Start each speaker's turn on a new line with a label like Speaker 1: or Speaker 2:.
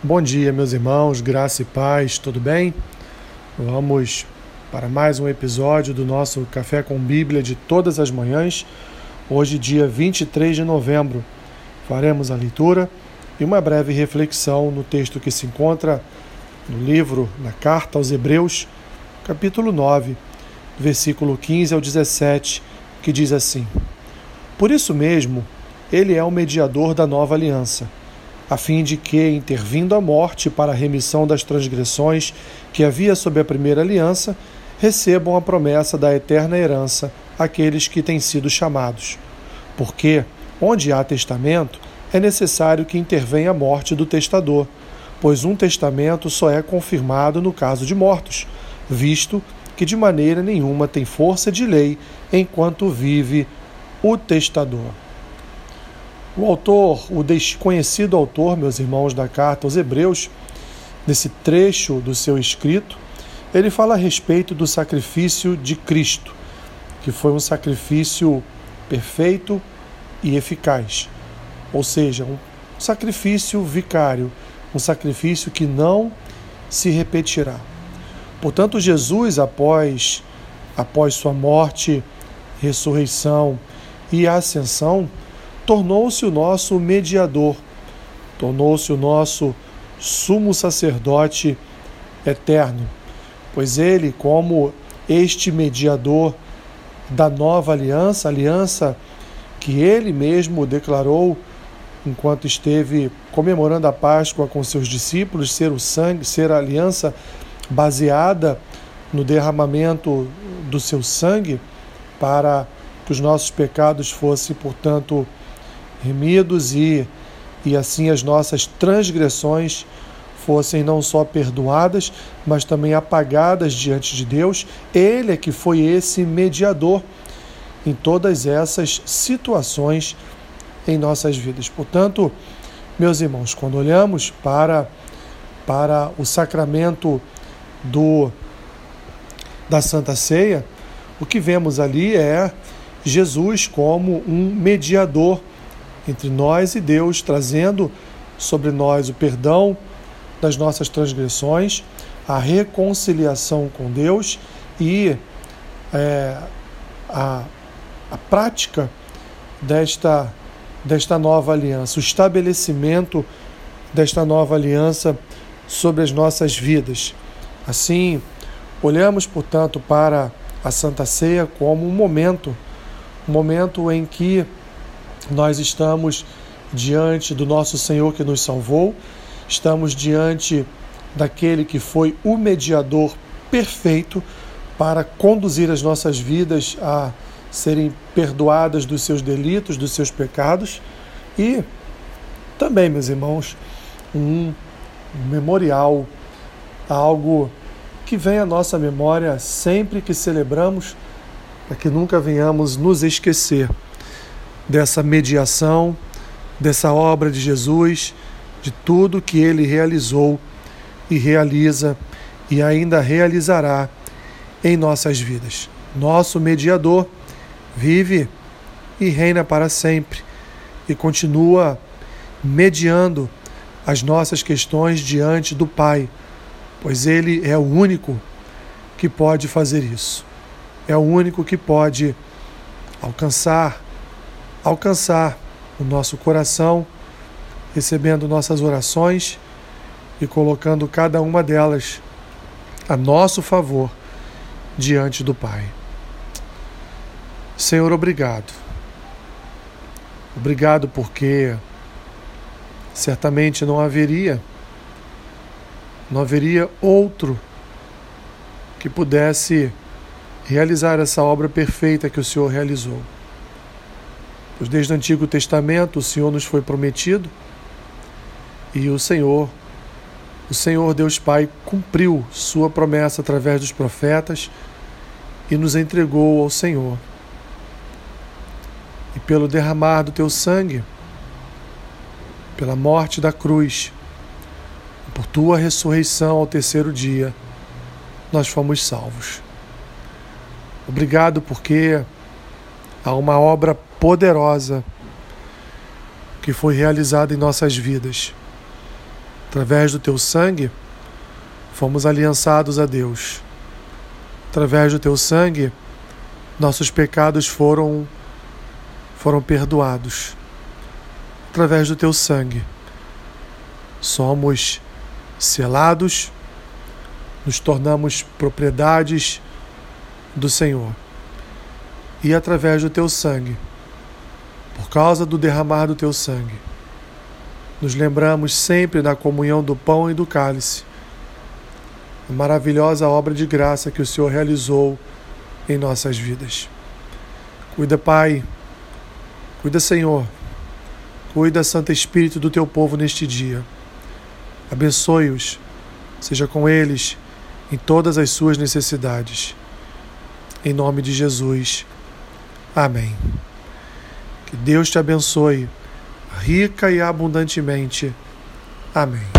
Speaker 1: Bom dia, meus irmãos, graça e paz, tudo bem? Vamos para mais um episódio do nosso Café com Bíblia de todas as manhãs. Hoje, dia 23 de novembro, faremos a leitura e uma breve reflexão no texto que se encontra no livro, na carta aos Hebreus, capítulo 9, versículo 15 ao 17, que diz assim: Por isso mesmo, ele é o mediador da nova aliança a fim de que, intervindo a morte para a remissão das transgressões que havia sob a primeira aliança, recebam a promessa da eterna herança aqueles que têm sido chamados. Porque, onde há testamento, é necessário que intervenha a morte do testador, pois um testamento só é confirmado no caso de mortos, visto que de maneira nenhuma tem força de lei enquanto vive o testador. O autor, o desconhecido autor, meus irmãos, da carta aos Hebreus, nesse trecho do seu escrito, ele fala a respeito do sacrifício de Cristo, que foi um sacrifício perfeito e eficaz. Ou seja, um sacrifício vicário, um sacrifício que não se repetirá. Portanto, Jesus, após, após sua morte, ressurreição e ascensão, tornou-se o nosso mediador, tornou-se o nosso sumo sacerdote eterno, pois ele, como este mediador da nova aliança, aliança que ele mesmo declarou enquanto esteve comemorando a Páscoa com seus discípulos, ser o sangue, ser a aliança baseada no derramamento do seu sangue para que os nossos pecados fossem, portanto, remidos e, e assim as nossas transgressões fossem não só perdoadas, mas também apagadas diante de Deus. Ele é que foi esse mediador em todas essas situações em nossas vidas. Portanto, meus irmãos, quando olhamos para para o sacramento do da Santa Ceia, o que vemos ali é Jesus como um mediador entre nós e Deus, trazendo sobre nós o perdão das nossas transgressões, a reconciliação com Deus e é, a, a prática desta, desta nova aliança, o estabelecimento desta nova aliança sobre as nossas vidas. Assim, olhamos, portanto, para a Santa Ceia como um momento, um momento em que nós estamos diante do nosso Senhor que nos salvou, estamos diante daquele que foi o mediador perfeito para conduzir as nossas vidas a serem perdoadas dos seus delitos, dos seus pecados. E também, meus irmãos, um memorial, algo que vem à nossa memória sempre que celebramos, para que nunca venhamos nos esquecer dessa mediação, dessa obra de Jesus, de tudo que ele realizou e realiza e ainda realizará em nossas vidas. Nosso mediador vive e reina para sempre e continua mediando as nossas questões diante do Pai, pois ele é o único que pode fazer isso. É o único que pode alcançar alcançar o nosso coração, recebendo nossas orações e colocando cada uma delas a nosso favor diante do Pai. Senhor, obrigado. Obrigado porque certamente não haveria não haveria outro que pudesse realizar essa obra perfeita que o Senhor realizou. Pois desde o Antigo Testamento o Senhor nos foi prometido e o Senhor, o Senhor Deus Pai, cumpriu sua promessa através dos profetas e nos entregou ao Senhor. E pelo derramar do teu sangue, pela morte da cruz, por tua ressurreição ao terceiro dia, nós fomos salvos. Obrigado porque há uma obra poderosa que foi realizada em nossas vidas. Através do teu sangue, fomos aliançados a Deus. Através do teu sangue, nossos pecados foram foram perdoados. Através do teu sangue, somos selados, nos tornamos propriedades do Senhor. E através do teu sangue, por causa do derramar do teu sangue, nos lembramos sempre da comunhão do pão e do cálice, a maravilhosa obra de graça que o Senhor realizou em nossas vidas. Cuida, Pai, cuida, Senhor, cuida, Santo Espírito, do teu povo neste dia. Abençoe-os, seja com eles em todas as suas necessidades. Em nome de Jesus. Amém. Que Deus te abençoe rica e abundantemente. Amém.